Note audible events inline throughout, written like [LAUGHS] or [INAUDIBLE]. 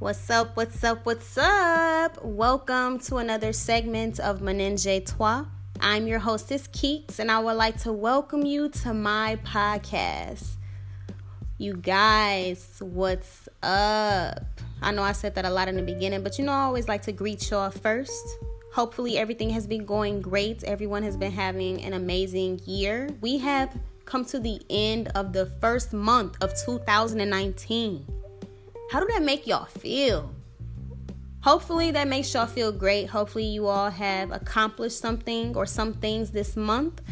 What's up? What's up? What's up? Welcome to another segment of Menenge Toi. I'm your hostess, Keeks, and I would like to welcome you to my podcast. You guys, what's up? I know I said that a lot in the beginning, but you know, I always like to greet y'all first. Hopefully, everything has been going great. Everyone has been having an amazing year. We have come to the end of the first month of 2019. How do that make y'all feel? Hopefully, that makes y'all feel great. Hopefully, you all have accomplished something or some things this month.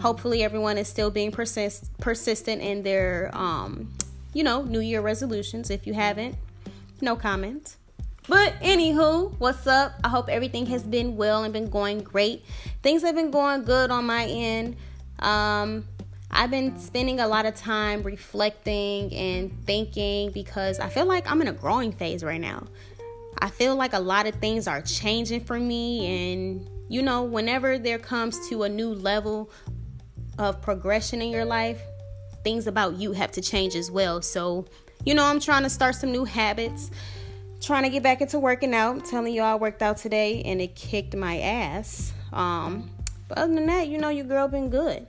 Hopefully, everyone is still being persist- persistent in their, um, you know, New Year resolutions. If you haven't, no comment. But anywho, what's up? I hope everything has been well and been going great. Things have been going good on my end. Um, I've been spending a lot of time reflecting and thinking because I feel like I'm in a growing phase right now. I feel like a lot of things are changing for me, and you know, whenever there comes to a new level of progression in your life, things about you have to change as well. So, you know, I'm trying to start some new habits, trying to get back into working out. I'm telling you, I worked out today and it kicked my ass. Um, but other than that, you know, your girl been good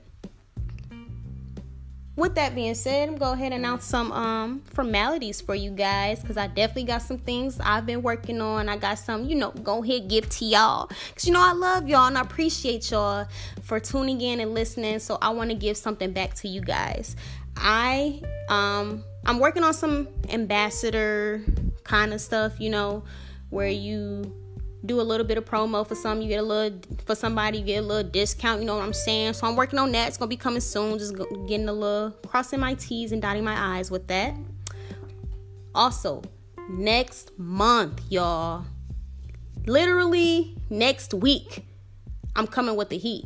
with that being said, I'm go ahead and announce some um formalities for you guys because I definitely got some things I've been working on. I got some, you know, go ahead give to y'all because you know I love y'all and I appreciate y'all for tuning in and listening. So I want to give something back to you guys. I um I'm working on some ambassador kind of stuff, you know, where you do a little bit of promo for some. You get a little for somebody, you get a little discount. You know what I'm saying? So I'm working on that. It's gonna be coming soon. Just getting a little crossing my T's and dotting my I's with that. Also, next month, y'all, literally next week, I'm coming with the heat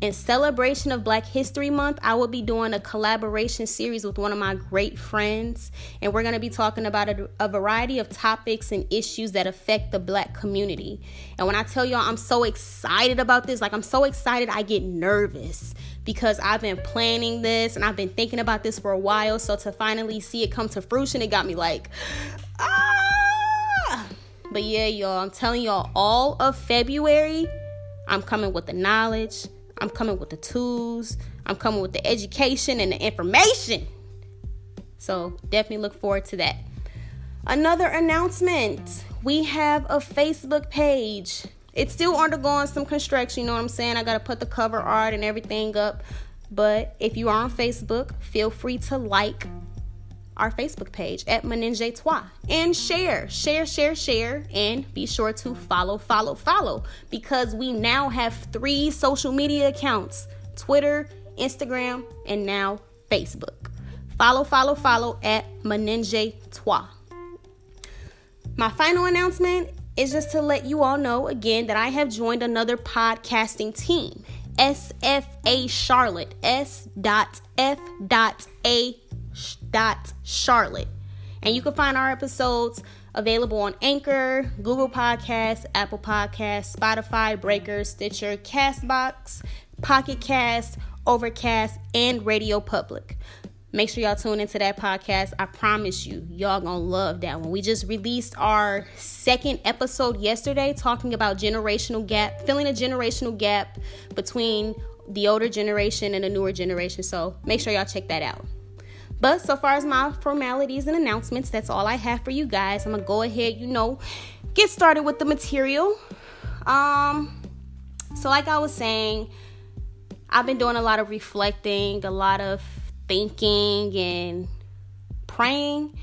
in celebration of Black History Month, I will be doing a collaboration series with one of my great friends, and we're going to be talking about a, a, variety of topics and issues that affect the Black community. And when I tell y'all I'm so excited about this, like I'm so excited, I get nervous because I've been planning this and I've been thinking about this for a while. So to finally see it come to fruition, it got me like, ah! But yeah, y'all, I'm telling y'all, all of February, I'm coming with the knowledge I'm coming with the tools, I'm coming with the education and the information. So definitely look forward to that. Another announcement we have a Facebook page. It's still undergoing some construction, you know what I'm saying? I got to put the cover art and everything up. But if you are on Facebook, feel free to like, our Facebook page at Menenge Toi and share, share, share, share, and be sure to follow, follow, follow because we now have three social media accounts Twitter, Instagram, and now Facebook. Follow, follow, follow at Menenge Toi. My final announcement is just to let you all know again that I have joined another podcasting team. SFA Charlotte, S.F.A Charlotte. And you can find our episodes available on Anchor, Google Podcasts, Apple Podcasts, Spotify, Breaker, Stitcher, Castbox, Pocket Cast, Overcast, and Radio Public. Make sure y'all tune into that podcast. I promise you, y'all gonna love that one. We just released our second episode yesterday talking about generational gap, filling a generational gap between the older generation and the newer generation. So make sure y'all check that out. But so far as my formalities and announcements, that's all I have for you guys. I'm gonna go ahead, you know, get started with the material. Um, so like I was saying, I've been doing a lot of reflecting, a lot of thinking and praying.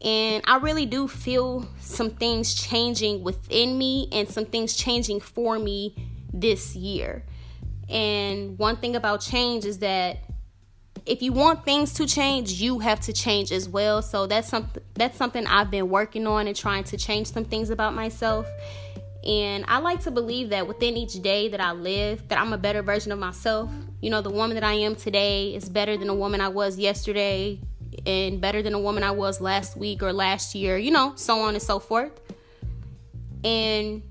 And I really do feel some things changing within me and some things changing for me this year. And one thing about change is that if you want things to change, you have to change as well. So that's something that's something I've been working on and trying to change some things about myself. And I like to believe that within each day that I live, that I'm a better version of myself. You know, the woman that I am today is better than the woman I was yesterday and better than the woman I was last week or last year, you know, so on and so forth. And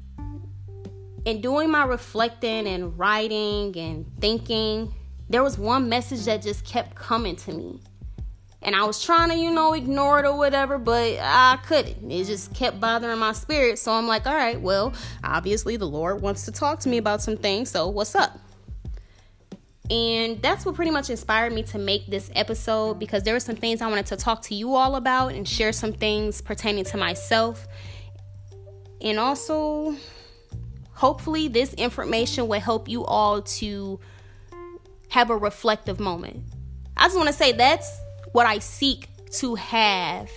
in doing my reflecting and writing and thinking there was one message that just kept coming to me. And I was trying to, you know, ignore it or whatever, but I couldn't. It just kept bothering my spirit. So I'm like, all right, well, obviously the Lord wants to talk to me about some things. So what's up? And that's what pretty much inspired me to make this episode because there were some things I wanted to talk to you all about and share some things pertaining to myself. And also, hopefully, this information will help you all to have a reflective moment. I just want to say that's what I seek to have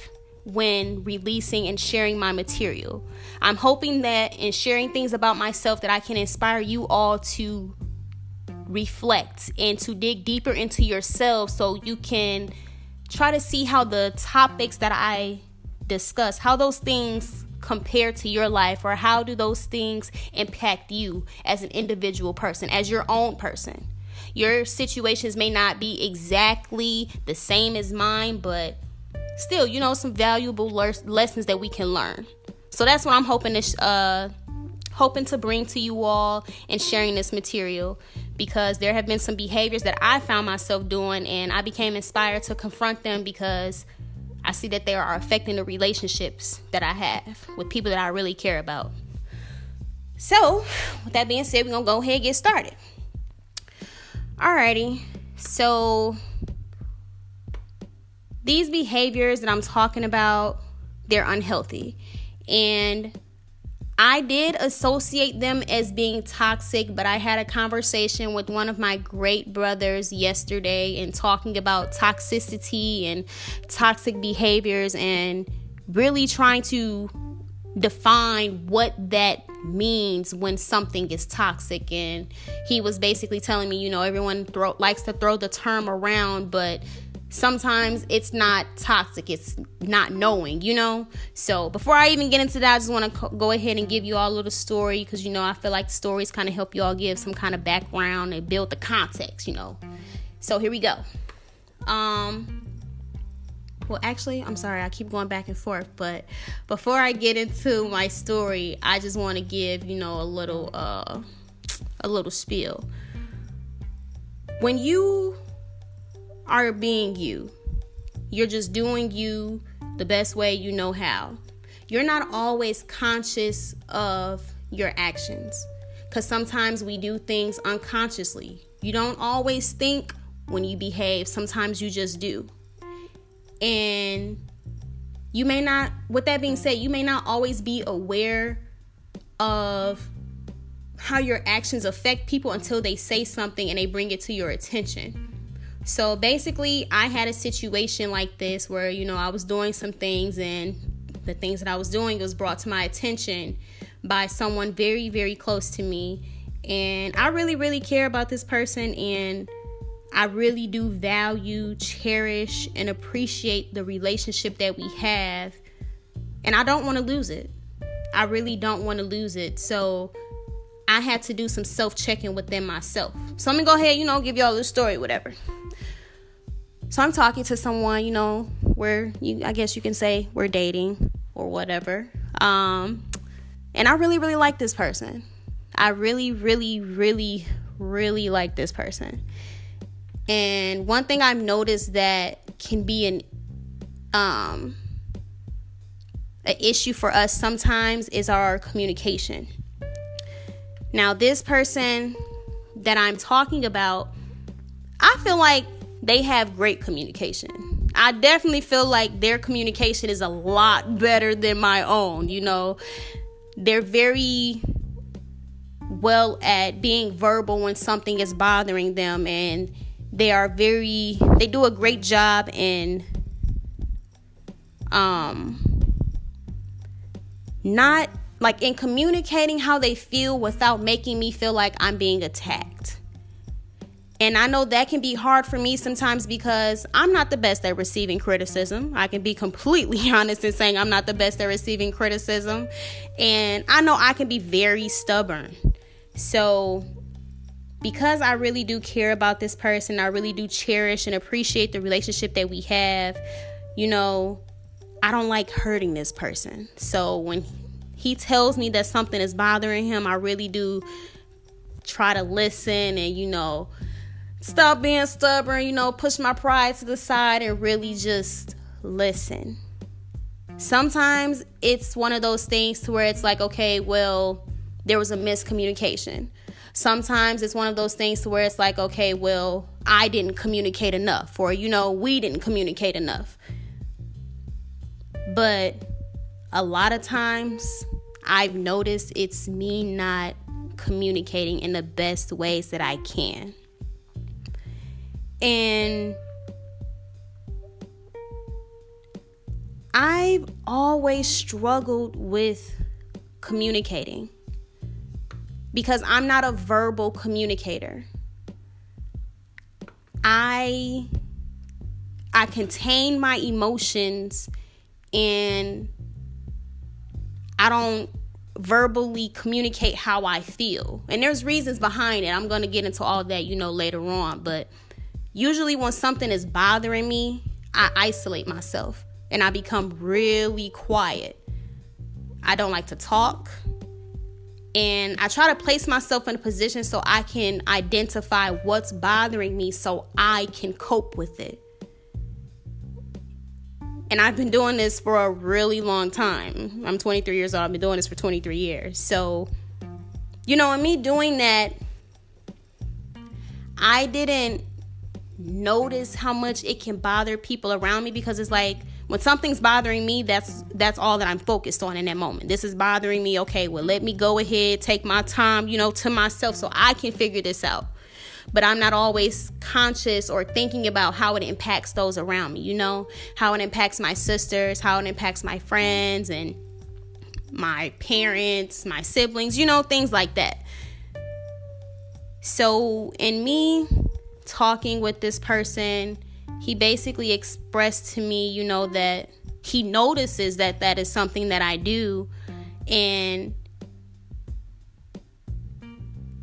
when releasing and sharing my material. I'm hoping that in sharing things about myself that I can inspire you all to reflect and to dig deeper into yourself so you can try to see how the topics that I discuss, how those things compare to your life or how do those things impact you as an individual person, as your own person. Your situations may not be exactly the same as mine, but still, you know, some valuable le- lessons that we can learn. So that's what I'm hoping to uh hoping to bring to you all and sharing this material because there have been some behaviors that I found myself doing and I became inspired to confront them because I see that they are affecting the relationships that I have with people that I really care about. So, with that being said, we're gonna go ahead and get started. Alrighty, so these behaviors that I'm talking about, they're unhealthy. And I did associate them as being toxic, but I had a conversation with one of my great brothers yesterday and talking about toxicity and toxic behaviors and really trying to define what that means when something is toxic. And he was basically telling me you know everyone throw, likes to throw the term around but sometimes it's not toxic. It's not knowing you know? So before i even get into that i just want to go ahead and give you all a little story because you know i feel like stories kind of help you all give some kind of background and build the context you know? So here we go. Um well actually i'm sorry i keep going back and forth but before i get into my story i just want to give you know a little uh a little spiel when you are being you. You're just doing you the best way you know how. You're not always conscious of your actions because sometimes we do things unconsciously. You don't always think when you behave, sometimes you just do. And you may not, with that being said, you may not always be aware of how your actions affect people until they say something and they bring it to your attention. So basically, I had a situation like this where, you know, I was doing some things and the things that I was doing was brought to my attention by someone very, very close to me. And I really, really care about this person and I really do value, cherish, and appreciate the relationship that we have. And I don't want to lose it. I really don't want to lose it. So I had to do some self checking within myself. So going to go ahead, you know, give y'all the story, whatever. So I'm talking to someone, you know, where you I guess you can say we're dating or whatever. Um and I really really like this person. I really really really really like this person. And one thing I've noticed that can be an um an issue for us sometimes is our communication. Now, this person that I'm talking about, I feel like they have great communication. I definitely feel like their communication is a lot better than my own. You know, they're very well at being verbal when something is bothering them, and they are very, they do a great job in, um, not like in communicating how they feel without making me feel like I'm being attacked. And I know that can be hard for me sometimes because I'm not the best at receiving criticism. I can be completely [LAUGHS] honest in saying I'm not the best at receiving criticism. And I know I can be very stubborn. So, because I really do care about this person, I really do cherish and appreciate the relationship that we have, you know, I don't like hurting this person. So, when he tells me that something is bothering him, I really do try to listen and, you know, stop being stubborn, you know, push my pride to the side and really just listen. Sometimes it's one of those things to where it's like, okay, well, there was a miscommunication. Sometimes it's one of those things to where it's like, okay, well, I didn't communicate enough, or you know, we didn't communicate enough. But a lot of times I've noticed it's me not communicating in the best ways that I can. And I've always struggled with communicating because I'm not a verbal communicator. I I contain my emotions and I don't verbally communicate how I feel. And there's reasons behind it. I'm going to get into all that, you know, later on, but usually when something is bothering me, I isolate myself and I become really quiet. I don't like to talk. And I try to place myself in a position so I can identify what's bothering me so I can cope with it. And I've been doing this for a really long time. I'm 23 years old. I've been doing this for 23 years. So, you know, in me doing that, I didn't notice how much it can bother people around me because it's like when something's bothering me that's that's all that i'm focused on in that moment. This is bothering me. Okay well let me go ahead take my time you know to myself so i can figure this out. But i'm not always conscious or thinking about how it impacts those around me you know? How it impacts my sisters how it impacts my friends and my parents my siblings you know things like that. So in me talking with this person he basically expressed to me, you know, that he notices that that is something that I do and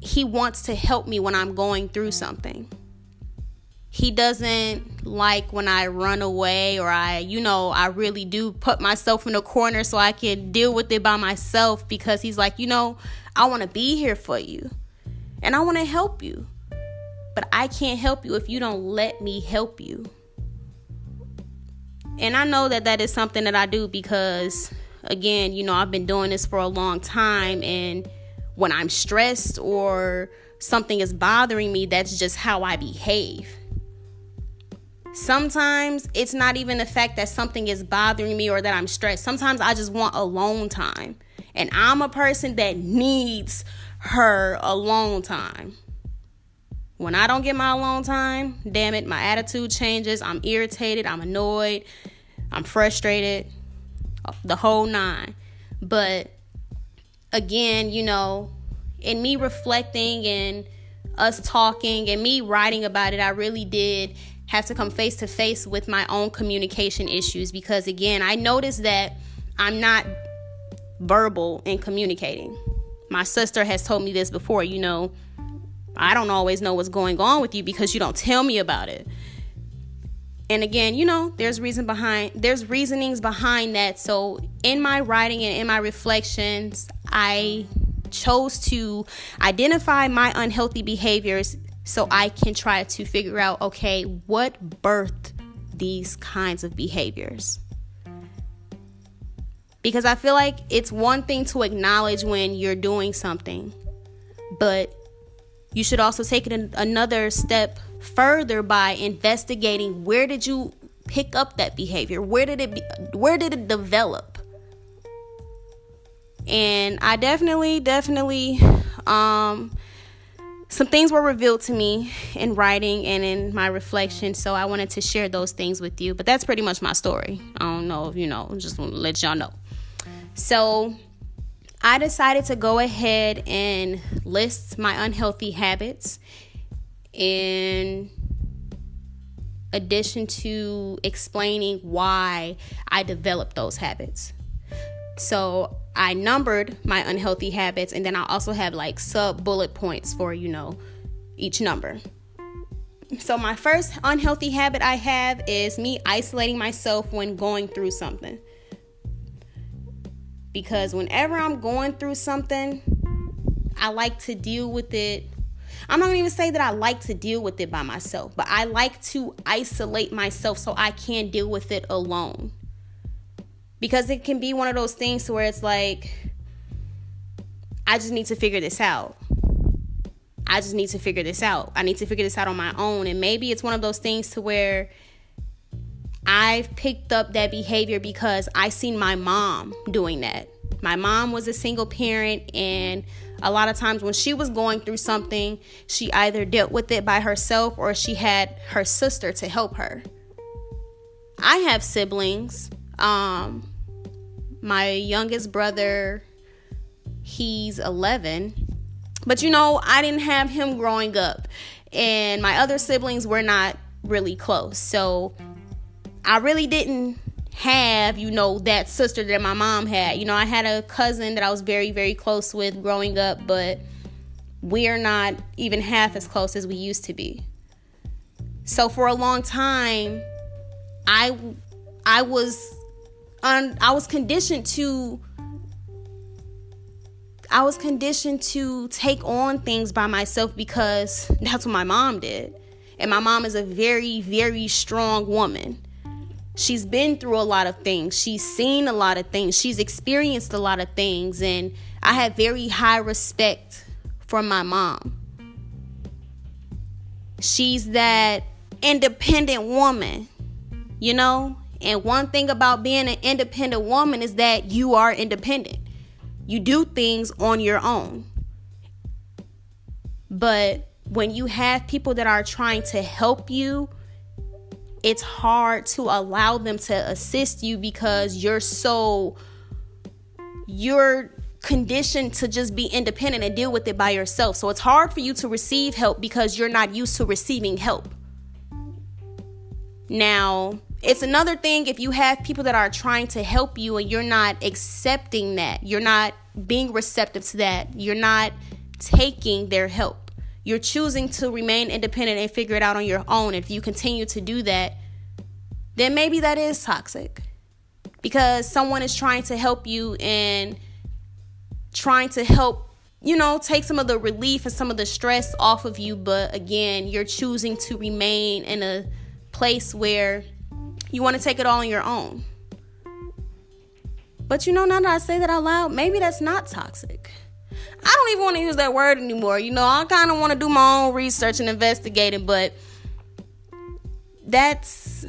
he wants to help me when I'm going through something. He doesn't like when I run away or I, you know, I really do put myself in a corner so I can deal with it by myself because he's like, you know, I want to be here for you and I want to help you. But I can't help you if you don't let me help you. And I know that that is something that I do because, again, you know, I've been doing this for a long time. And when I'm stressed or something is bothering me, that's just how I behave. Sometimes it's not even the fact that something is bothering me or that I'm stressed. Sometimes I just want alone time. And I'm a person that needs her alone time. When I don't get my alone time, damn it, my attitude changes. I'm irritated, I'm annoyed, I'm frustrated, the whole nine. But again, you know, in me reflecting and us talking and me writing about it, I really did have to come face to face with my own communication issues because, again, I noticed that I'm not verbal in communicating. My sister has told me this before, you know, I don't always know what's going on with you because you don't tell me about it. And again, you know, there's reason behind there's reasonings behind that. So in my writing and in my reflections, I chose to identify my unhealthy behaviors so I can try to figure out okay, what birthed these kinds of behaviors. Because I feel like it's one thing to acknowledge when you're doing something, but you should also take it another step further by investigating where did you pick up that behavior? Where did it be, where did it develop? And I definitely definitely um some things were revealed to me in writing and in my reflection, so I wanted to share those things with you. But that's pretty much my story. I don't know if you know, just want to let y'all know. So, I decided to go ahead and list my unhealthy habits in addition to explaining why I developed those habits. So I numbered my unhealthy habits and then I also have like sub bullet points for, you know, each number. So my first unhealthy habit I have is me isolating myself when going through something because whenever I'm going through something, I like to deal with it. I'm not gonna even say that I like to deal with it by myself, but I like to isolate myself so I can deal with it alone. Because it can be one of those things where it's like, I just need to figure this out. I just need to figure this out. I need to figure this out on my own. And maybe it's one of those things to where I've picked up that behavior because I seen my mom doing that. My mom was a single parent, and a lot of times when she was going through something, she either dealt with it by herself or she had her sister to help her. I have siblings. Um, my youngest brother, he's 11. But you know, I didn't have him growing up, and my other siblings were not really close. So I really didn't have, you know, that sister that my mom had. You know, I had a cousin that I was very, very close with growing up, but we're not even half as close as we used to be. So for a long time, I I was un, I was conditioned to I was conditioned to take on things by myself because [LAUGHS] that's what my mom did. And my mom is a very, very strong woman. She's been through a lot of things. She's seen a lot of things. She's experienced a lot of things. And I have very high respect for my mom. She's that independent woman, you know? And one thing about being an independent woman is that you are independent. You do things on your own. But when you have people that are trying to help you, it's hard to allow them to assist you because you're so you're conditioned to just be independent and deal with it by yourself. So it's hard for you to receive help because you're not used to receiving help. Now, it's another thing if you have people that are trying to help you and you're not accepting that, you're not being receptive to that, you're not taking their help. You're choosing to remain independent and figure it out on your own. If you continue to do that, then maybe that is toxic. Because someone is trying to help you and trying to help, you know, take some of the relief and some of the stress off of you. But again, you're choosing to remain in a place where you want to take it all on your own. But you know, now that I say that out loud, maybe that's not toxic. I don't even want to use that word anymore. You know, I kind of want to do my own research and investigating, but that's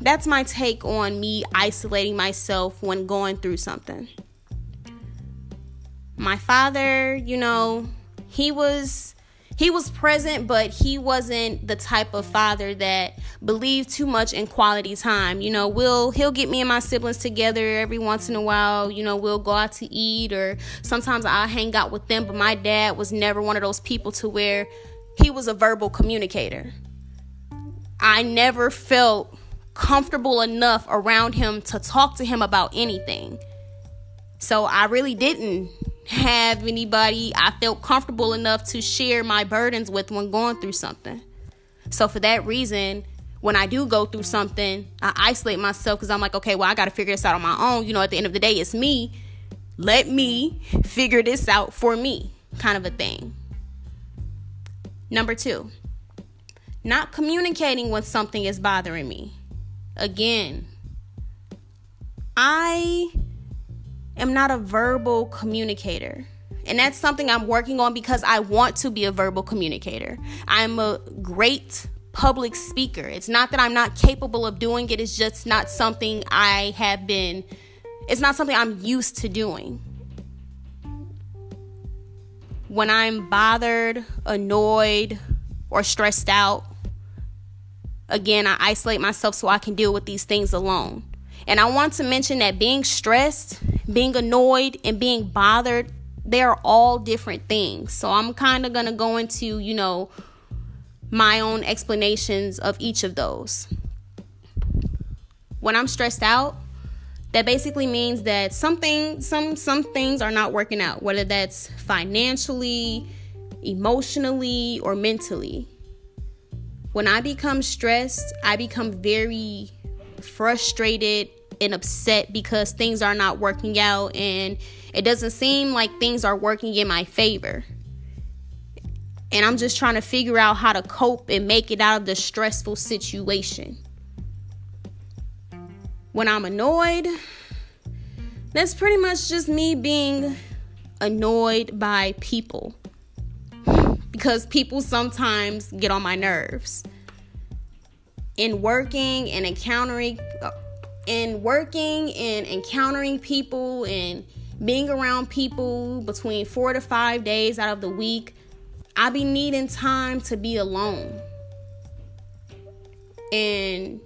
that's my take on me isolating myself when going through something. My father, you know, he was he was present, but he wasn't the type of father that believed too much in quality time. You know, we'll he'll get me and my siblings together every once in a while. You know, we'll go out to eat or sometimes I'll hang out with them. But my dad was never one of those people to where he was a verbal communicator. I never felt comfortable enough around him to talk to him about anything. So I really didn't have anybody I felt comfortable enough to share my burdens with when going through something. So for that reason, when I do go through something, I isolate myself because I'm like, okay, well, I got to figure this out on my own. You know, at the end of the day, it's me. Let me figure this out for me, kind of a thing. Number two, not communicating when something is bothering me. Again, I am not a verbal communicator. And that's something I'm working on because I want to be a verbal communicator. I'm a great public speaker. It's not that I'm not capable of doing it, it's just not something I have been, it's not something I'm used to doing. When I'm bothered, annoyed, or stressed out, again, I isolate myself so I can deal with these things alone. And I want to mention that being stressed, being annoyed, and being bothered, they are all different things. So I'm kind of going to go into, you know, my own explanations of each of those. When I'm stressed out, that basically means that something some some things are not working out, whether that's financially, emotionally, or mentally. When I become stressed, I become very frustrated and upset because things are not working out and it doesn't seem like things are working in my favor. and I'm just trying to figure out how to cope and make it out of the stressful situation. When I'm annoyed, that's pretty much just me being annoyed by people [LAUGHS] because people sometimes get on my nerves. In working and encountering in working and encountering people and being around people between 4 to 5 days out of the week, I be needing time to be alone. And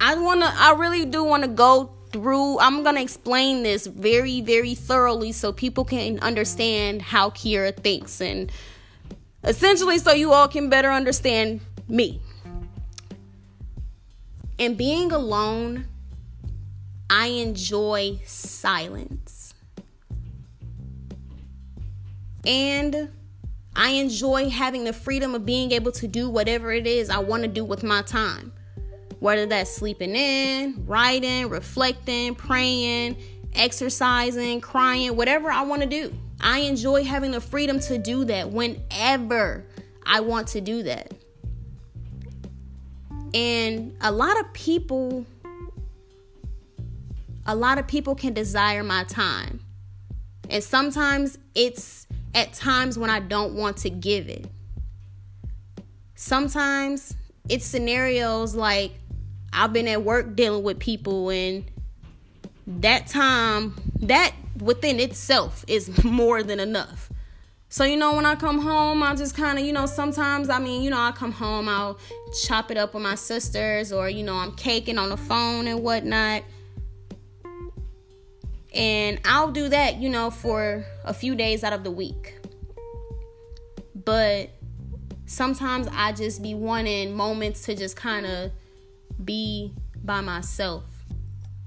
I want to I really do want to go through I'm going to explain this very very thoroughly so people can understand how Kiera thinks and essentially so you all can better understand me. And being alone, I enjoy silence. And I enjoy having the freedom of being able to do whatever it is I want to do with my time whether that's sleeping in, writing, reflecting, praying, exercising, crying, whatever I want to do. I enjoy having the freedom to do that whenever I want to do that. And a lot of people a lot of people can desire my time. And sometimes it's at times when I don't want to give it. Sometimes it's scenarios like I've been at work dealing with people and that time that within itself is [LAUGHS] more than enough. So you know when I come home, I just kind of, you know, sometimes I mean, you know, I come home, I'll chop it up with my sisters or you know, I'm caking on the phone and whatnot. And I'll do that, you know, for a few days out of the week. But sometimes I just be wanting moments to just kind of be by myself.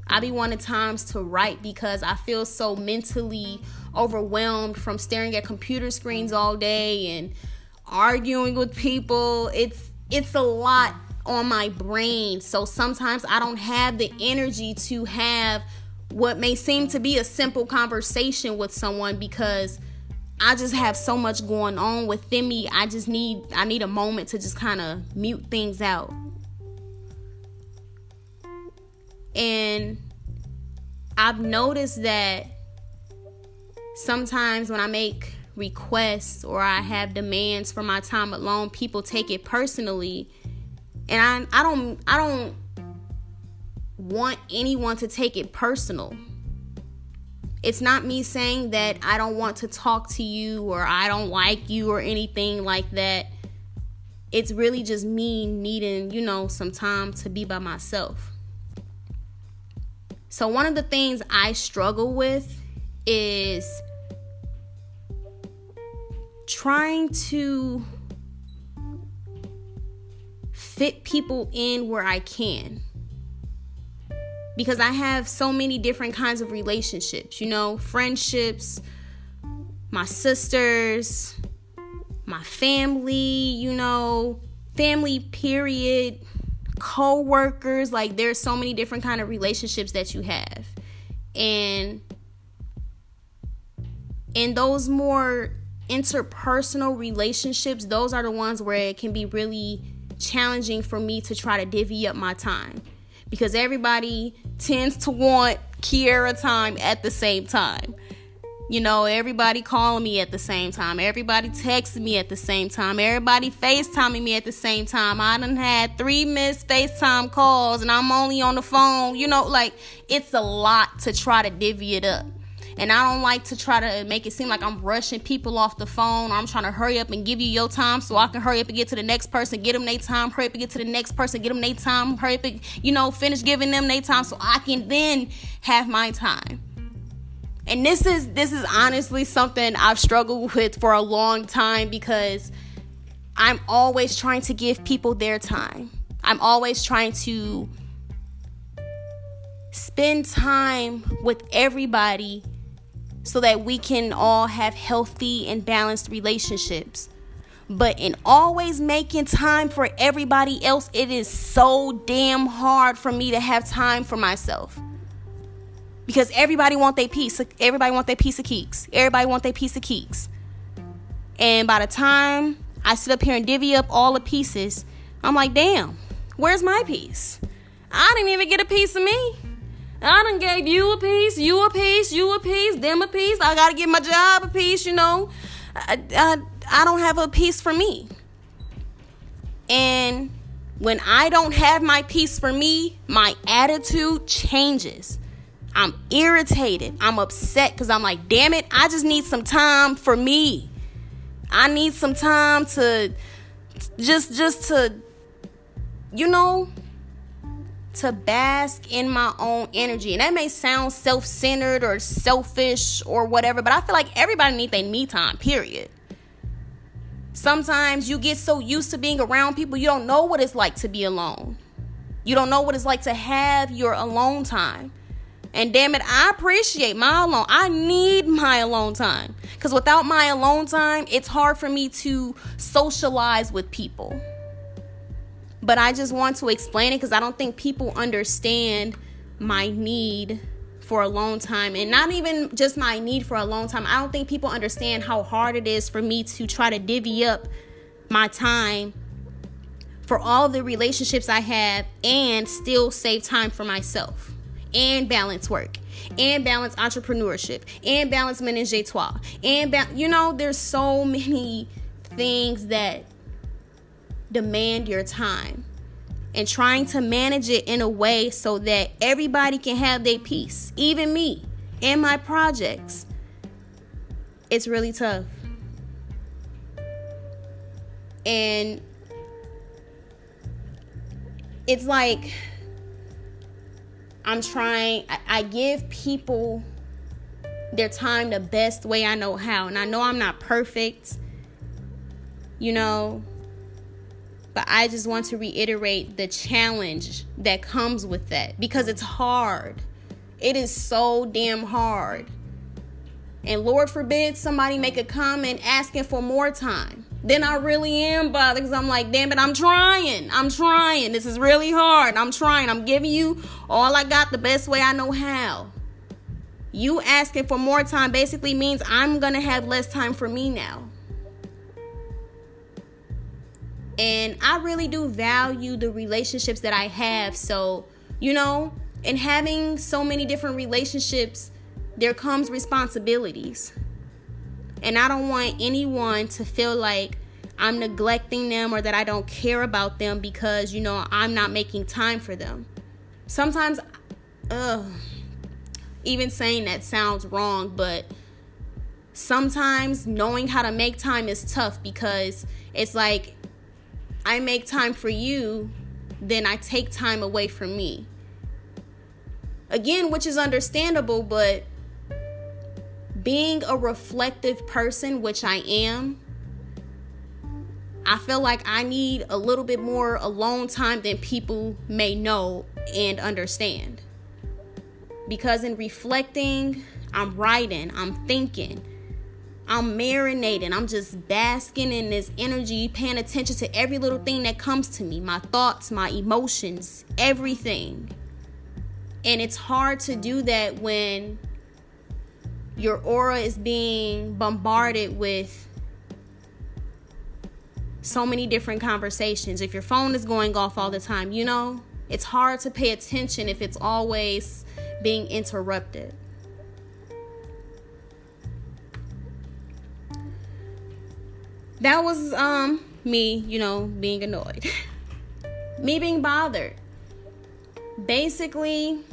I be wanting times to write because I feel so mentally overwhelmed from staring at computer screens all day and arguing with people. It's it's a lot on my brain. So sometimes I don't have the energy to have what may seem to be a simple conversation with someone because I just have so much going on within me. I just need I need a moment to just kind of mute things out. And I've noticed that sometimes when I make requests or I mm-hmm. have demands for my time alone, people take it personally. And I I don't I don't want anyone to take it personal. It's not me saying that I don't want to talk to you or I don't like you or anything like that. It's really just me needing, you know, some time to be by myself. So, one of the things I struggle with is trying to fit people in where I can. Because I have so many different kinds of relationships, you know, friendships, my sisters, my family, you know, family period co-workers like there's so many different kind of relationships that you have and in those more interpersonal relationships those are the ones where it can be really challenging for me to try to divvy up my time because everybody tends to want Kiera time at the same time you know, everybody calling me at the same time, everybody texting me at the same time, everybody FaceTiming me at the same time. I done had three missed FaceTime calls and I'm only on the phone. You know, like it's a lot to try to divvy it up. And I don't like to try to make it seem like I'm rushing people off the phone or I'm trying to hurry up and give you your time so I can hurry up and get to the next person, get them their time, hurry up and get to the next person, get them their time, hurry up and, you know, finish giving them their time so I can then have my time and this is this is honestly something I've struggled with for a long time because I'm always trying to give people their time. I'm always trying to spend time with everybody so that we can all have healthy and balanced relationships. But in always making time for everybody else, it is so damn hard for me to have time for myself because everybody want their piece. Everybody want their piece of keeks. Everybody want their piece of keeks. And by the time I sit up here and divvy up all the pieces, I'm like, damn, where's my piece? I didn't even get a piece of me. I done gave you a piece, you a piece, you a piece, them a piece. I gotta give my job a piece, you know. I, I, I don't have a piece for me. And when I don't have my piece for me, my attitude changes. I'm irritated. I'm upset because I'm like, damn it, I just need some time for me. I need some time to just just to you know to bask in my own energy. And that may sound self-centered or selfish or whatever, but I feel like everybody needs their me time, period. Sometimes you get so used to being around people, you don't know what it's like to be alone. You don't know what it's like to have your alone time. And damn it, I appreciate my alone. I need my alone time. Because without my alone time, it's hard for me to socialize with people. But I just want to explain it because I don't think people understand my need for a long time and not even just my need for a long time. I don't think people understand how hard it is for me to try to divvy up my time for all the relationships I have and still save time for myself and balance work and balance entrepreneurship and balance menage a trois and ba- you know there's so many things that demand your time and trying to manage it in a way so that everybody can have their peace, even me and my projects. It's really tough. And it's like I'm trying, I, I give people their time the best way I know how. And I know I'm not perfect, you know, but I just want to reiterate the challenge that comes with that because it's hard. It is so damn hard. And Lord forbid somebody make a comment asking for more time. Then I really am bothered because I'm like, damn it, I'm trying. I'm trying. This is really hard. I'm trying. I'm giving you all I got the best way I know how. You asking for more time basically means I'm going to have less time for me now. And I really do value the relationships that I have. So, you know, in having so many different relationships, there comes responsibilities. And I don't want anyone to feel like I'm neglecting them or that I don't care about them because, you know, I'm not making time for them. Sometimes, even saying that sounds wrong, but sometimes knowing how to make time is tough because it's like I make time for you, then I take time away from me. Again, which is understandable, but being a reflective person, which I am, I feel like I need a little bit more alone time than people may know and understand. Because in reflecting, I'm writing, I'm thinking, I'm marinating. I'm just basking in this energy, paying attention to every little thing that comes to me my thoughts, my emotions, everything. And it's hard to do that when your aura is being bombarded with so many different conversations. If your phone is going off all the time, you know, it's hard to pay attention if it's always being interrupted. That was um me, you know, being annoyed. [LAUGHS] me being bothered. Basically,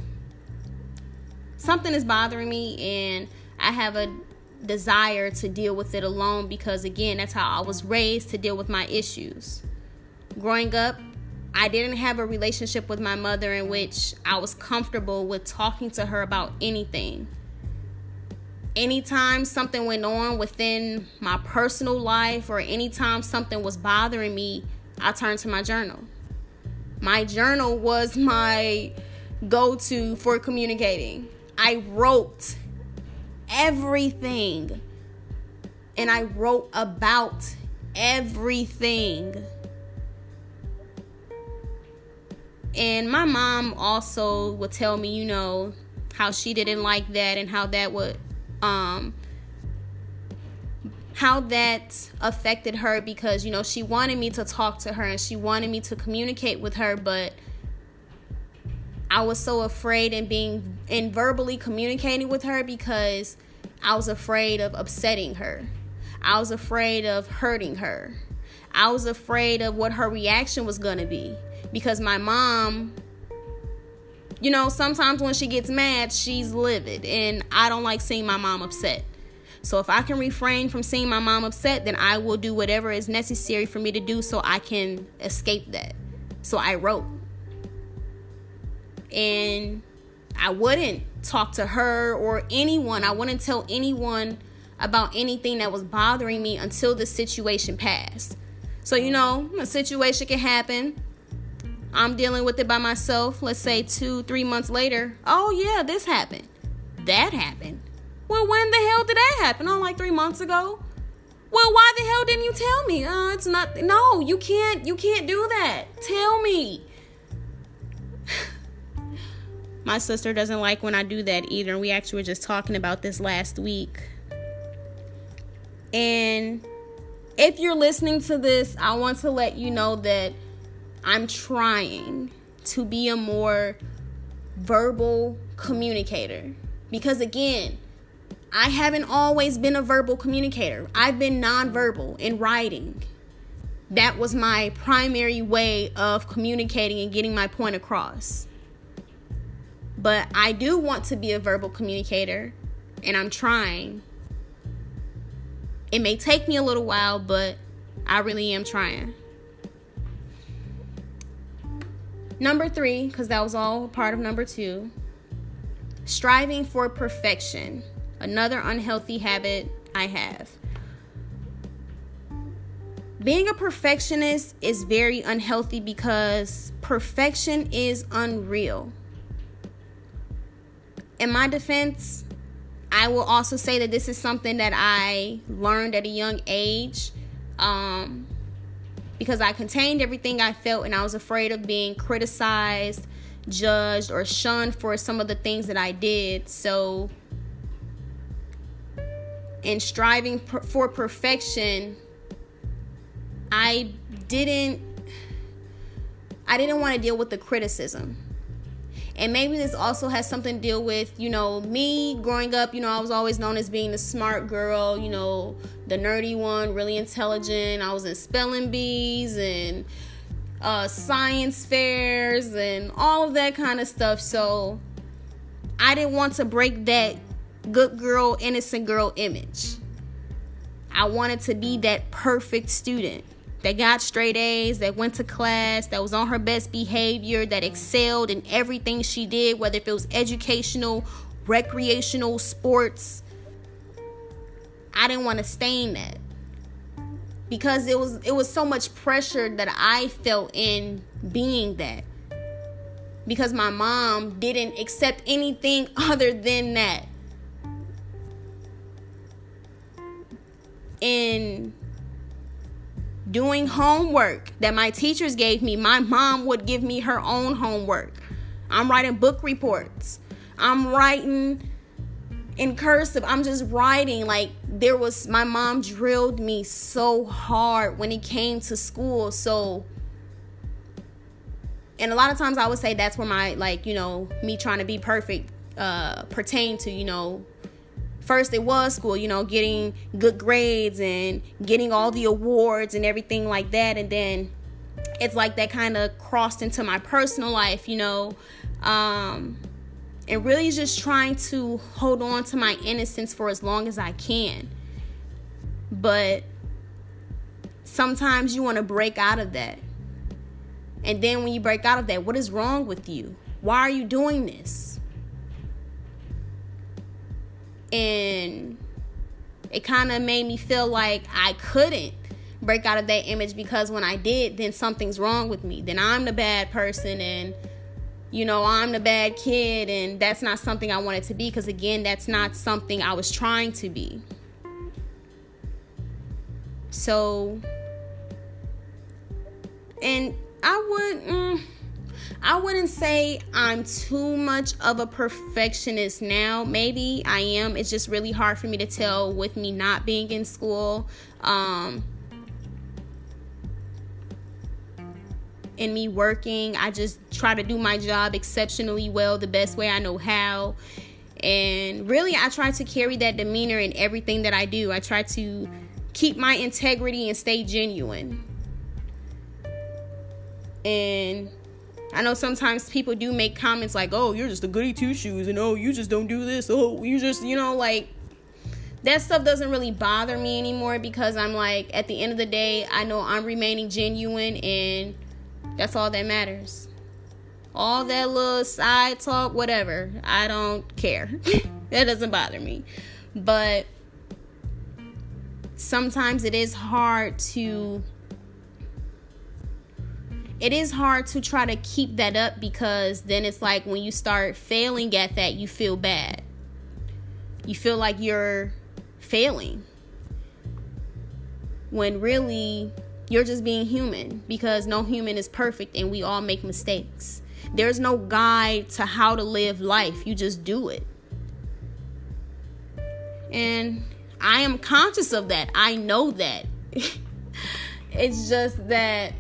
something is bothering me and I have a desire to deal with it alone because again, that's how I was raised to deal with my issues. Growing up, I didn't have a relationship with my mother in which I was comfortable with talking to her about anything anytime something went on within my personal life or anytime something was bothering me, I turned to my journal. My journal was my go to for communicating. I wrote everything and I wrote about everything. And my mom also would tell me, you know, how she didn't like that and how that would um how that affected her because you know she wanted me to talk to her and she wanted me to communicate with her but I was so afraid in being in verbally communicating with her because I was afraid of upsetting her. I was afraid of hurting her. I was afraid of what her reaction was going to be because my mom you know, sometimes when she gets mad, she's livid and I don't like seeing my mom upset. So if I can refrain from seeing my mom upset, then I will do whatever is necessary for me to do so I can escape that. So I wrote. And I wouldn't talk to her or anyone. I wouldn't tell anyone about anything that was bothering me until the situation passed. So, you know, a situation can happen. I'm dealing with it by myself. Let's say two, three months later. Oh, yeah, this happened. That happened. Well, when the hell did that happen? Oh, like three months ago. Well, why the hell didn't you tell me? Uh, it's not. No, you can't. You can't do that. Tell me. [SIGHS] My sister doesn't like when I do that either. We actually were just talking about this last week. And if you're listening to this, I want to let you know that I'm trying to be a more verbal communicator. Because again, I haven't always been a verbal communicator. I've been nonverbal in writing. That was my primary way of communicating and getting my point across. But I do want to be a verbal communicator, and I'm trying. It may take me a little while, but I really am trying. Number three, because that was all part of number two, striving for perfection another unhealthy habit I have. Being a perfectionist is very unhealthy because perfection is unreal. In my defense, I will also say that this is something that I learned at a young age um, because I contained everything I felt and I was afraid of being criticized, judged, or shunned for some of the things that I did. So in striving per- for perfection, I didn't I didn't want to deal with the criticism. And maybe this also has something to deal with, you know, me growing up, you know, I was always known as being the smart girl, you know, the nerdy one, really intelligent. I was in spelling bees and uh, science fairs and all of that kind of stuff. So I didn't want to break that good girl, innocent girl image. I wanted to be that perfect student that got straight A's, that went to class, that was on her best behavior, that excelled in everything she did, whether if it was educational, recreational, sports. I didn't want to stain that. Because it was it was so much pressure that I felt in being that. Because my mom didn't accept anything [LAUGHS] other than that. in doing homework that my teachers gave me. My mom would give me her own homework. I'm writing book reports. I'm writing in cursive. I'm just writing. Like, there was, my mom drilled me so hard when it came to school. So, and a lot of times I would say that's where my, like, you know, me trying to be perfect uh pertain to, you know, first it was school, you know, getting good grades and getting all the awards and everything like that. And then it's like that kind of crossed into my personal life, you know. Um, and really just trying to hold on to my innocence for as long as I can. But sometimes you want to break out of that. And then when you break out of that, what is wrong with you? Why are you doing this? And it kind of made me feel like I couldn't break out of that image because when I did, then something's wrong with me. Then I'm the bad person and you know, I'm the bad kid and that's not something I wanted to be because again, that's not something I was trying to be. So and I would mm, I wouldn't say I'm too much of a perfectionist now. Maybe I am. It's just really hard for me to tell with me not being in school. Um, and me working, I just try to do my job exceptionally well, the best way I know how. And really, I try to carry that demeanor in everything that I do. I try to keep my integrity and stay genuine. And I know sometimes people do make comments like, oh, you're just a goody two shoes, and oh, you just don't do this. Oh, you just, you know, like that stuff doesn't really bother me anymore because I'm like, at the end of the day, I know I'm remaining genuine, and that's all that matters. All that little side talk, whatever, I don't care. [LAUGHS] that doesn't bother me. But sometimes it is hard to it is hard to try to keep that up because then it's like when you start failing at that, you feel bad. You feel like you're failing. When really, you're just being human because no human is perfect and we all make mistakes. There's no guide to how to live life, you just do it. And I am conscious of that. I know that. [LAUGHS] it's just that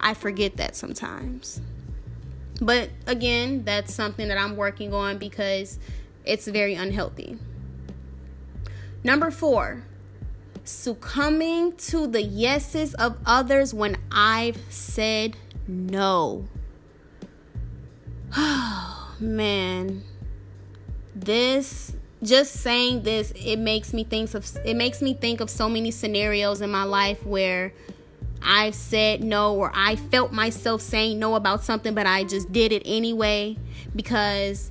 I forget that sometimes. But again, that's something that I'm working on because it's very unhealthy. Number four, succumbing to the yeses of others when I've said no. Oh, [SIGHS] man. This just saying this it makes me think of it makes me think of so many scenarios in my life where I've said no or I felt myself saying no about something, but I just did it anyway because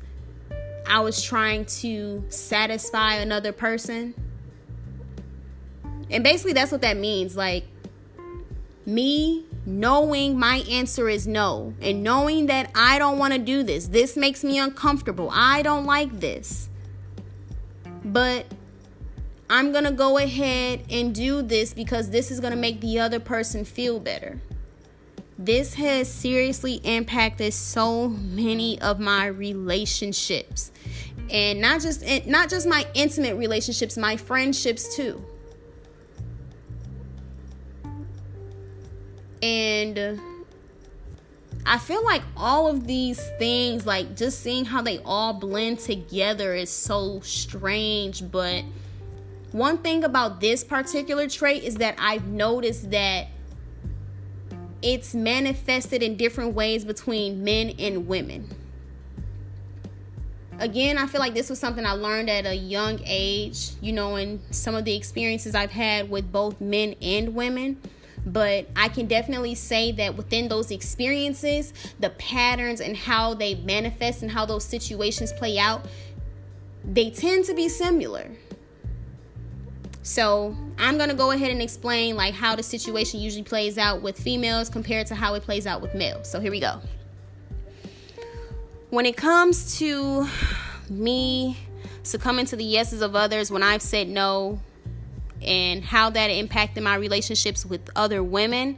I was trying to satisfy another person. And basically, that's what that means. Like, me knowing my answer is no, and knowing that I don't want to do this, this makes me uncomfortable. I don't like this. But I'm going to go ahead and do this because this is going to make the other person feel better. This has seriously impacted so many of my relationships. And not just not just my intimate relationships, my friendships too. And I feel like all of these things, like just seeing how they all blend together, is so strange, but one thing about this particular trait is that I've noticed that it's manifested in different ways between men and women. Again, I feel like this was something I learned at a young age, you know, and some of the experiences I've had with both men and women. But I can definitely say that within those experiences, the patterns and how they manifest and how those situations play out, they tend to be similar. So I'm gonna go ahead and explain like how the situation usually plays out with females compared to how it plays out with males. So here we go. When it comes to me succumbing to the yeses of others when I've said no and how that impacted my relationships with other women,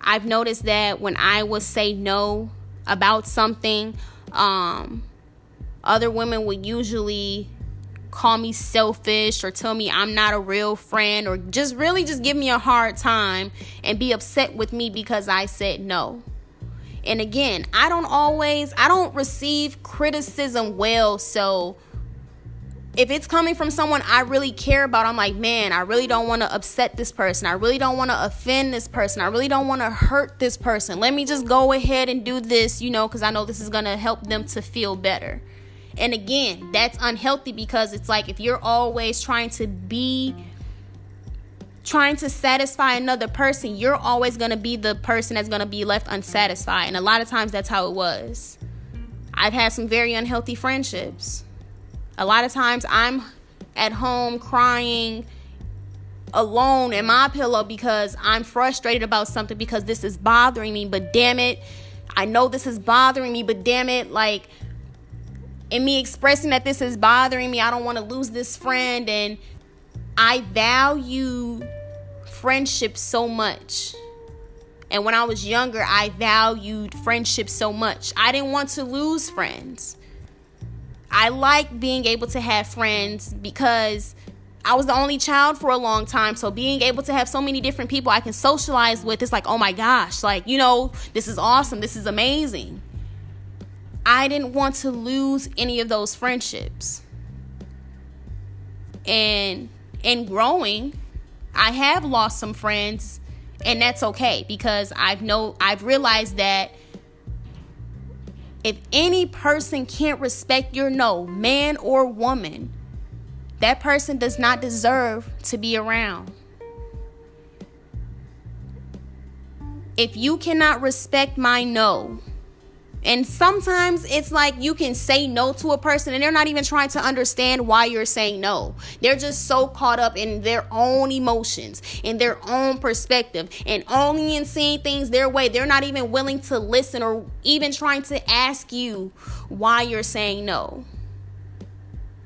I've noticed that when I would say no about something, um, other women would usually call me selfish or tell me I'm not a real friend or just really just give me a hard time and be upset with me because I said no. And again, I don't always I don't receive criticism well, so if it's coming from someone I really care about, I'm like, man, I really don't want to upset this person. I really don't want to offend this person. I really don't want to hurt this person. Let me just go ahead and do this, you know, because I know this is going to help them to feel better. And again, that's unhealthy because it's like if you're always trying to be trying to satisfy another person, you're always going to be the person that's going to be left unsatisfied. And a lot of times that's how it was. I've had some very unhealthy friendships. A lot of times I'm at home crying alone in my pillow because I'm frustrated about something because this is bothering me, but damn it, I know this is bothering me, but damn it, like and me expressing that this is bothering me, I don't want to lose this friend, and I value friendship so much. And when I was younger, I valued friendship so much. I didn't want to lose friends. I like being able to have friends because I was the only child for a long time. So being able to have so many different people I can socialize with, it's like, oh my gosh, like, you know, this is awesome. This is amazing. I didn't want to lose any of those friendships. And in growing, I have lost some friends and that's okay because I've know I've realized that if any person can't respect your no, man or woman, that person does not deserve to be around. If you cannot respect my no, and sometimes it's like you can say no to a person and they're not even trying to understand why you're saying no. They're just so caught up in their own emotions, in their own perspective, and only in seeing things their way. They're not even willing to listen or even trying to ask you why you're saying no.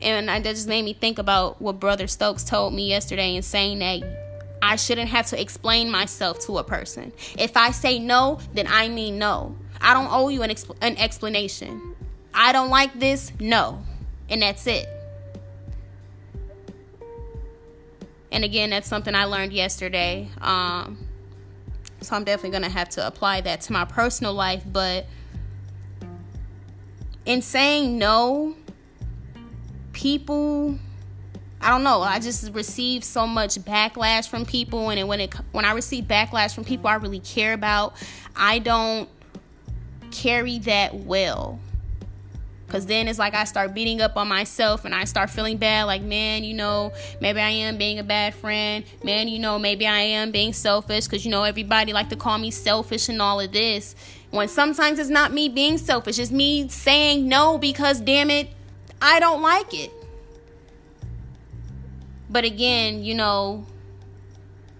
And that just made me think about what Brother Stokes told me yesterday in saying that I shouldn't have to explain myself to a person. If I say no, then I mean no. I don't owe you an, exp- an explanation. I don't like this, no. And that's it. And again, that's something I learned yesterday. Um, so I'm definitely going to have to apply that to my personal life. But in saying no, people I don't know. I just receive so much backlash from people, and when it when I receive backlash from people I really care about, I don't carry that well. Cause then it's like I start beating up on myself and I start feeling bad, like, man, you know, maybe I am being a bad friend. Man, you know, maybe I am being selfish. Cause you know, everybody like to call me selfish and all of this. When sometimes it's not me being selfish, it's me saying no because damn it, I don't like it. But again, you know,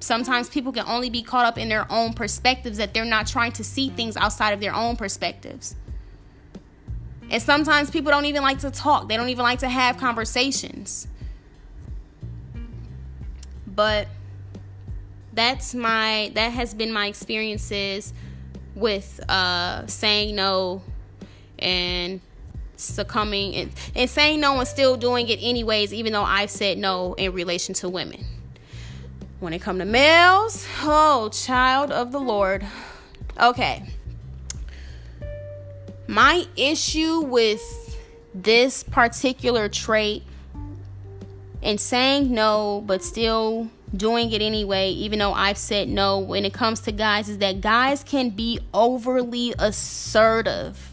sometimes people can only be caught up in their own perspectives that they're not trying to see things outside of their own perspectives. And sometimes people don't even like to talk, they don't even like to have conversations. But that's my that has been my experiences with uh saying no and succumbing and, and saying no and still doing it anyways even though I've said no in relation to women. When it come to males, oh, child of the Lord. Okay. My issue with this particular trait and saying no, but still doing it anyway, even though I've said no when it comes to guys, is that guys can be overly assertive.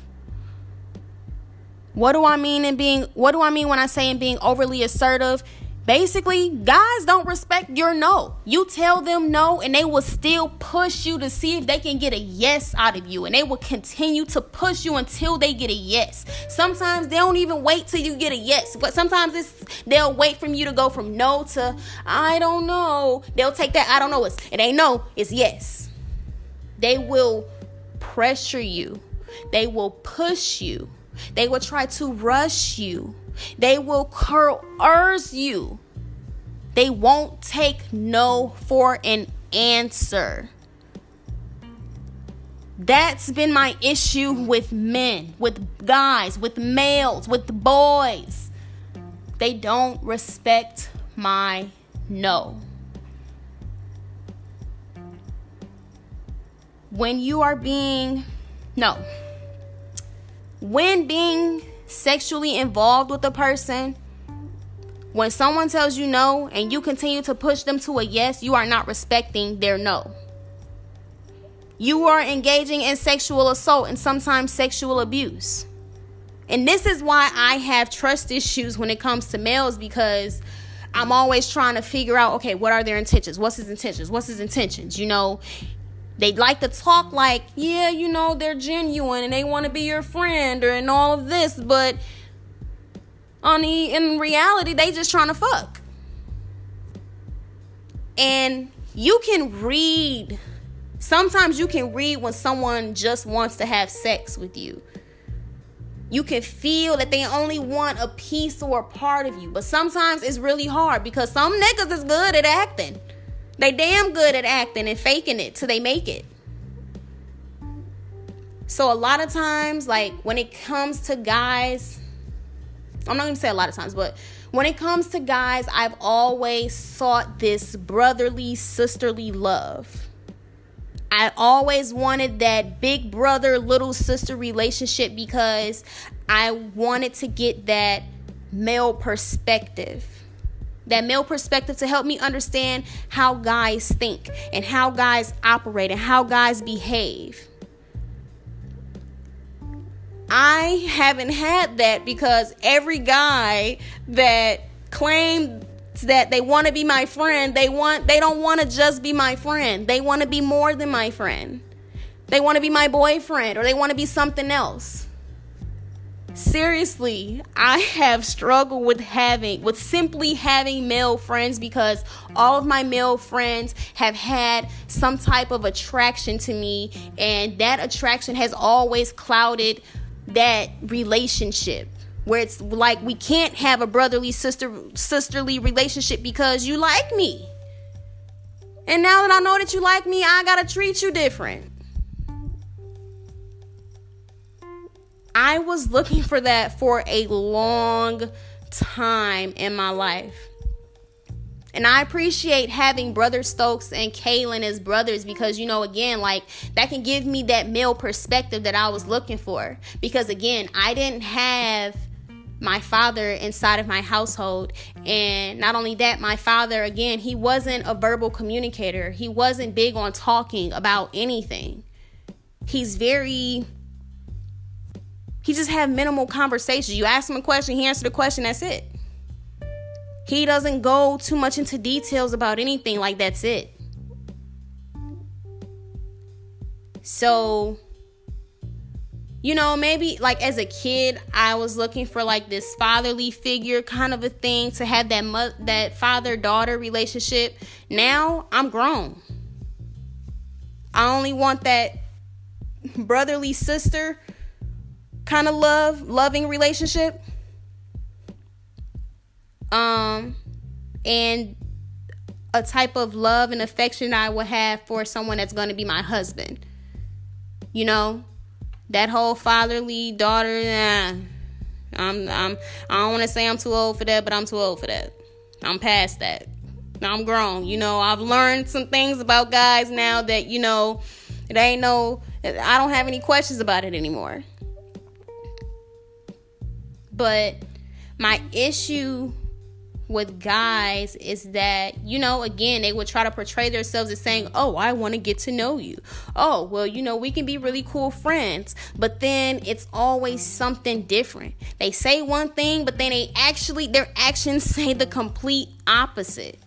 What do I mean in being what do I mean when I say in being overly assertive? Basically, guys don't respect your no. You tell them no, and they will still push you to see if they can get a yes out of you. And they will continue to push you until they get a yes. Sometimes they don't even wait till you get a yes, but sometimes it's they'll wait from you to go from no to I don't know. They'll take that I don't know. It's, it ain't no, it's yes. They will pressure you, they will push you, they will try to rush you they will coerce you. They won't take no for an answer. That's been my issue with men, with guys, with males, with boys. They don't respect my no. When you are being, no. When being sexually involved with a person, when someone tells you no and you continue to push them to a yes, you are not respecting their no. You are engaging in sexual assault and sometimes sexual abuse. And this is why I have trust issues when it comes to males because I'm always trying to figure out okay, what are their intentions? What's his intentions? What's his intentions? You know, they like to talk like, yeah, you know, they're genuine and they want to be your friend or and all of this, but on the in reality, they just trying to fuck. And you can read sometimes you can read when someone just wants to have sex with you. You can feel that they only want a piece or a part of you. But sometimes it's really hard because some niggas is good at acting. They damn good at acting and faking it till they make it. So a lot of times, like when it comes to guys, I'm not gonna say a lot of times, but when it comes to guys, I've always sought this brotherly, sisterly love. I always wanted that big brother, little sister relationship because I wanted to get that male perspective. That male perspective to help me understand how guys think and how guys operate and how guys behave. I haven't had that because every guy that claimed that they want to be my friend, they want they don't want to just be my friend. They want to be more than my friend. They want to be my boyfriend or they want to be something else. Seriously, I have struggled with having with simply having male friends because all of my male friends have had some type of attraction to me and that attraction has always clouded that relationship where it's like we can't have a brotherly sister sisterly relationship because you like me. And now that I know that you like me, I got to treat you different. I was looking for that for a long time in my life. And I appreciate having Brother Stokes and Kaylin as brothers because, you know, again, like that can give me that male perspective that I was looking for. Because, again, I didn't have my father inside of my household. And not only that, my father, again, he wasn't a verbal communicator, he wasn't big on talking about anything. He's very. He just have minimal conversations. You ask him a question, he answer the question, that's it. He doesn't go too much into details about anything, like that's it. So, you know, maybe like as a kid, I was looking for like this fatherly figure kind of a thing to have that mo- that father daughter relationship. Now I'm grown. I only want that brotherly sister kind of love, loving relationship um, and a type of love and affection I would have for someone that's going to be my husband. You know, that whole fatherly daughter. Nah, I'm, I'm, I don't want to say I'm too old for that, but I'm too old for that. I'm past that. Now I'm grown. You know, I've learned some things about guys now that you know, it ain't no. I don't have any questions about it anymore. But my issue with guys is that, you know, again, they would try to portray themselves as saying, Oh, I want to get to know you. Oh, well, you know, we can be really cool friends. But then it's always something different. They say one thing, but then they actually, their actions [LAUGHS] say the complete opposite.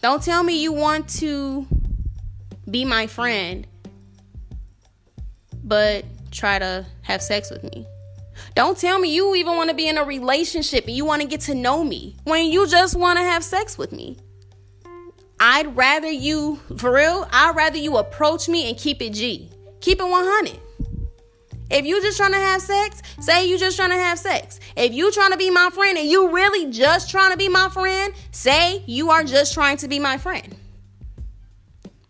Don't tell me you want to be my friend, but try to have sex with me. Don't tell me you even want to be in a relationship and you want to get to know me when you just want to have sex with me. I'd rather you, for real, I'd rather you approach me and keep it G. Keep it 100. If you just trying to have sex, say you just trying to have sex. If you trying to be my friend and you really just trying to be my friend, say you are just trying to be my friend.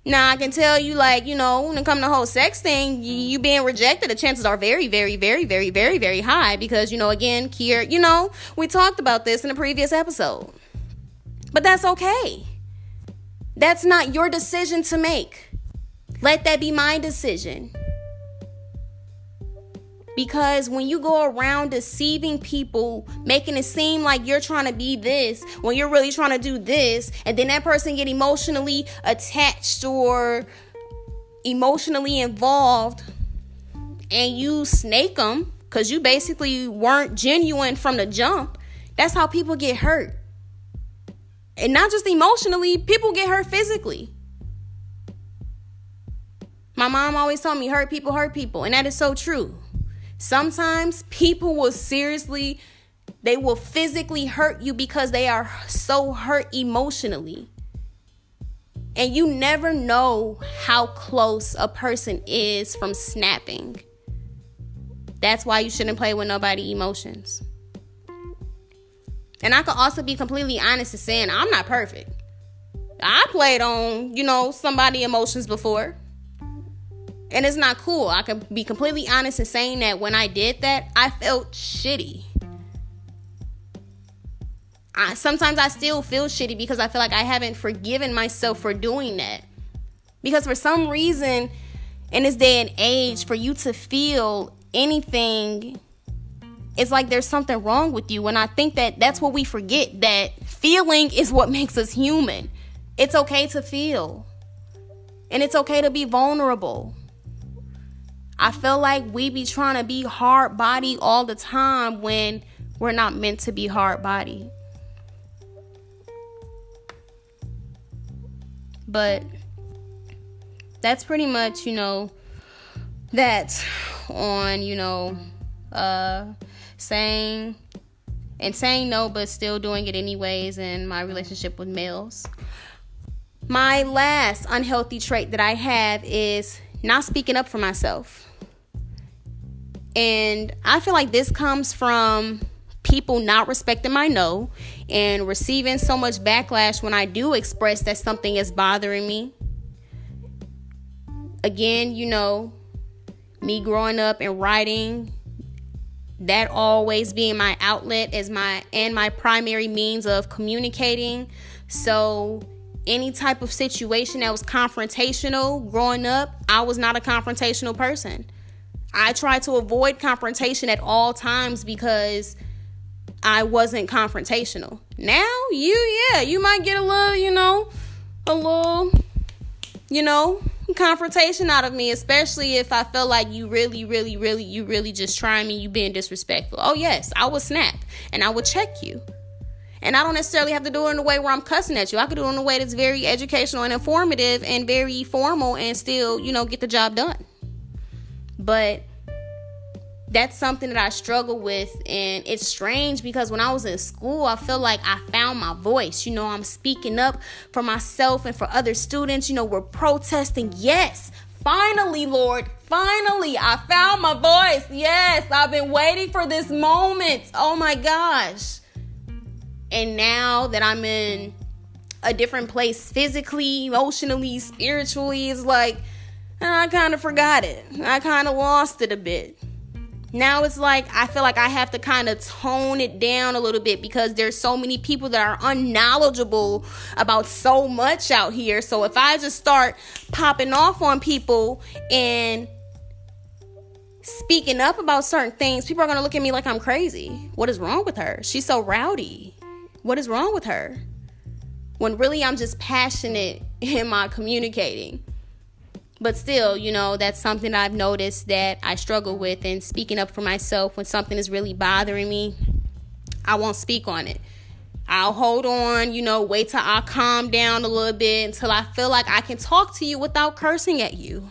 Now I can tell you, like you know, when it comes to the whole sex thing, you, mm-hmm. you, being rejected, the chances are very, very, very, very, very, very high because you know, again, Kier, you know, we talked about this in a previous episode, but that's okay. That's not your decision to make. Let that be my decision. Because when you go around deceiving people, making it seem like you're trying to be this when you're really trying to do this, and then that person get emotionally attached or emotionally involved, and you snake them because you basically weren't genuine from the jump, that's how people get hurt. And not just emotionally, people get hurt physically. My mom always told me hurt people hurt people, and that is so true. Sometimes people will seriously, they will physically hurt you because they are so hurt emotionally. And you never know how close a person is from snapping. That's why you shouldn't play with nobody emotions. And I could also be completely honest in saying I'm not perfect. I played on, you know, somebody emotions before. And it's not cool. I can be completely honest in saying that when I did that, I felt shitty. I, sometimes I still feel shitty because I feel like I haven't forgiven myself for doing that. Because for some reason, in this day and age, for you to feel anything, it's like there's something wrong with you. And I think that that's what we forget that feeling is what makes us human. It's okay to feel, and it's okay to be vulnerable. I feel like we be trying to be hard body all the time when we're not meant to be hard body. But that's pretty much, you know, that on, you know, uh saying and saying no but still doing it anyways in my relationship with males. My last unhealthy trait that I have is not speaking up for myself. And I feel like this comes from people not respecting my no and receiving so much backlash when I do express that something is bothering me. Again, you know, me growing up and writing that always being my outlet as my and my primary means of communicating. So any type of situation that was confrontational growing up, I was not a confrontational person. I tried to avoid confrontation at all times because I wasn't confrontational. Now, you, yeah, you might get a little, you know, a little, you know, confrontation out of me, especially if I feel like you really, really, really, you really just trying me, you being disrespectful. Oh, yes, I would snap and I would check you. And I don't necessarily have to do it in a way where I'm cussing at you. I could do it in a way that's very educational and informative and very formal and still, you know, get the job done. But that's something that I struggle with. And it's strange because when I was in school, I feel like I found my voice. You know, I'm speaking up for myself and for other students. You know, we're protesting. Yes, finally, Lord, finally, I found my voice. Yes, I've been waiting for this moment. Oh my gosh. And now that I'm in a different place physically, emotionally, spiritually, it's like ah, I kind of forgot it. I kind of lost it a bit. Now it's like I feel like I have to kind of tone it down a little bit because there's so many people that are unknowledgeable about so much out here. So if I just start popping off on people and speaking up about certain things, people are going to look at me like I'm crazy. What is wrong with her? She's so rowdy. What is wrong with her? When really I'm just passionate [LAUGHS] in my communicating. But still, you know, that's something I've noticed that I struggle with and speaking up for myself when something is really bothering me, I won't speak on it. I'll hold on, you know, wait till I calm down a little bit until I feel like I can talk to you without cursing at you.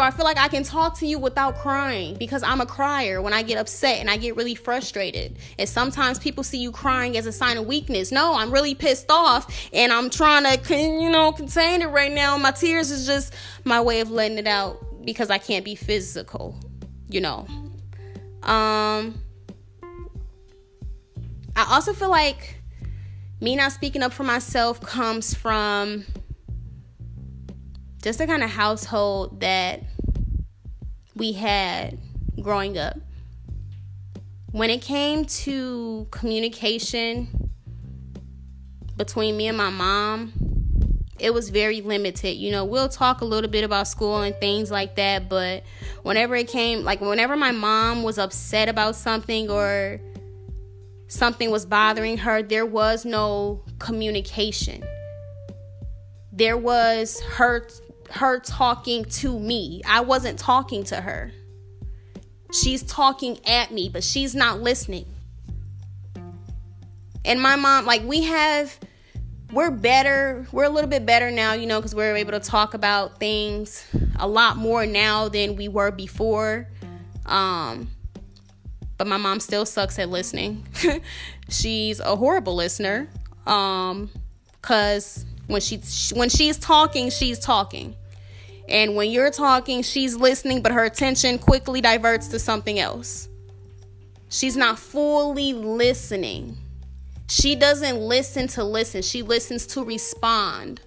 I feel like I can talk to you without crying because I'm a crier when I get upset and I get really frustrated. And sometimes people see you crying as a sign of weakness. No, I'm really pissed off and I'm trying to, you know, contain it right now. My tears is just my way of letting it out because I can't be physical, you know. Um I also feel like me not speaking up for myself comes from just the kind of household that we had growing up. When it came to communication between me and my mom, it was very limited. You know, we'll talk a little bit about school and things like that, but whenever it came, like whenever my mom was upset about something or something was bothering her, there was no communication. There was her her talking to me. I wasn't talking to her. She's talking at me, but she's not listening. And my mom, like, we have, we're better. We're a little bit better now, you know, because we're able to talk about things a lot more now than we were before. Um, but my mom still sucks at listening. [LAUGHS] she's a horrible listener. Um, cause when she when she's talking, she's talking. And when you're talking, she's listening, but her attention quickly diverts to something else. She's not fully listening. She doesn't listen to listen, she listens to respond.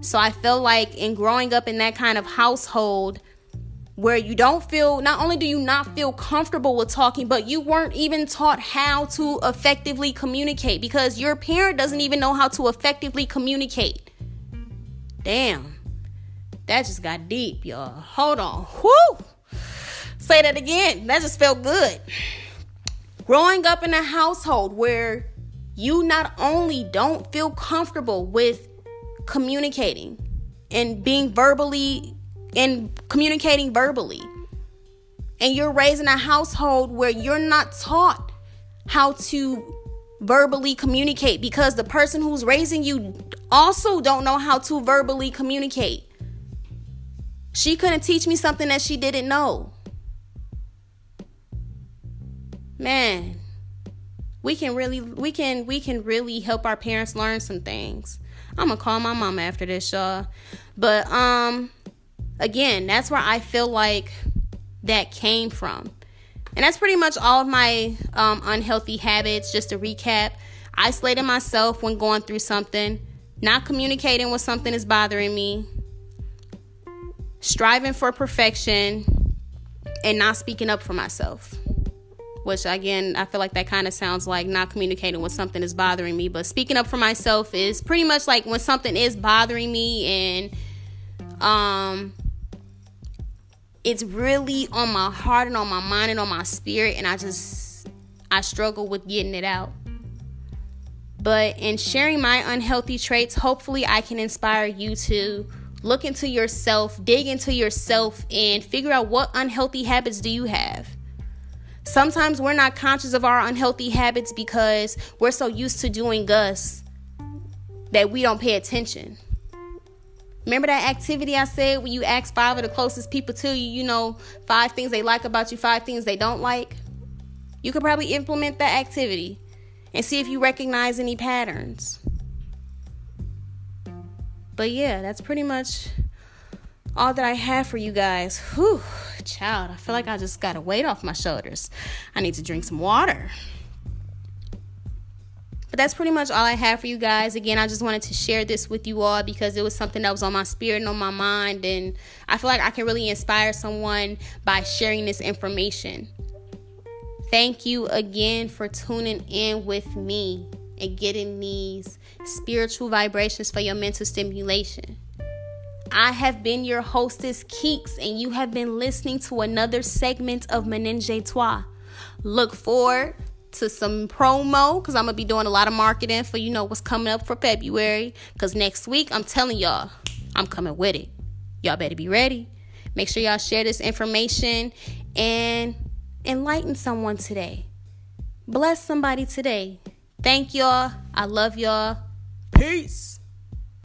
So I feel like in growing up in that kind of household where you don't feel, not only do you not feel comfortable with talking, but you weren't even taught how to effectively communicate because your parent doesn't even know how to effectively communicate. Damn. That just got deep, y'all. Hold on. Whoo! Say that again. That just felt good. Growing up in a household where you not only don't feel comfortable with communicating and being verbally and communicating verbally, and you're raised in a household where you're not taught how to verbally communicate because the person who's raising you also don't know how to verbally communicate. She couldn't teach me something that she didn't know. Man, we can really we can we can really help our parents learn some things. I'm gonna call my mom after this, y'all. But um again, that's where I feel like that came from. And that's pretty much all of my um, unhealthy habits. Just to recap, isolating myself when going through something, not communicating when something is bothering me, striving for perfection, and not speaking up for myself. Which, again, I feel like that kind of sounds like not communicating when something is bothering me. But speaking up for myself is pretty much like when something is bothering me and um, it's really on my heart and on my mind and on my spirit. And I just, I struggle with getting it out. But in sharing my unhealthy traits, hopefully I can inspire you to look into yourself, dig into yourself, and figure out what unhealthy habits do you have. Sometimes we're not conscious of our unhealthy habits because we're so used to doing us that we don't pay attention. Remember that activity I said when you ask five of the closest people to you, you know, five things they like about you, five things they don't like? You could probably implement that activity and see if you recognize any patterns. But yeah, that's pretty much all that I have for you guys. Whew, child, I feel like I just got a weight off my shoulders. I need to drink some water. But that's pretty much all I have for you guys. Again, I just wanted to share this with you all because it was something that was on my spirit and on my mind. And I feel like I can really inspire someone by sharing this information. Thank you again for tuning in with me and getting these spiritual vibrations for your mental stimulation. I have been your hostess, Keeks, and you have been listening to another segment of Toi. Look forward to some promo because I'm gonna be doing a lot of marketing for you know what's coming up for February. Because next week, I'm telling y'all, I'm coming with it. Y'all better be ready. Make sure y'all share this information and enlighten someone today. Bless somebody today. Thank y'all. I love y'all. Peace.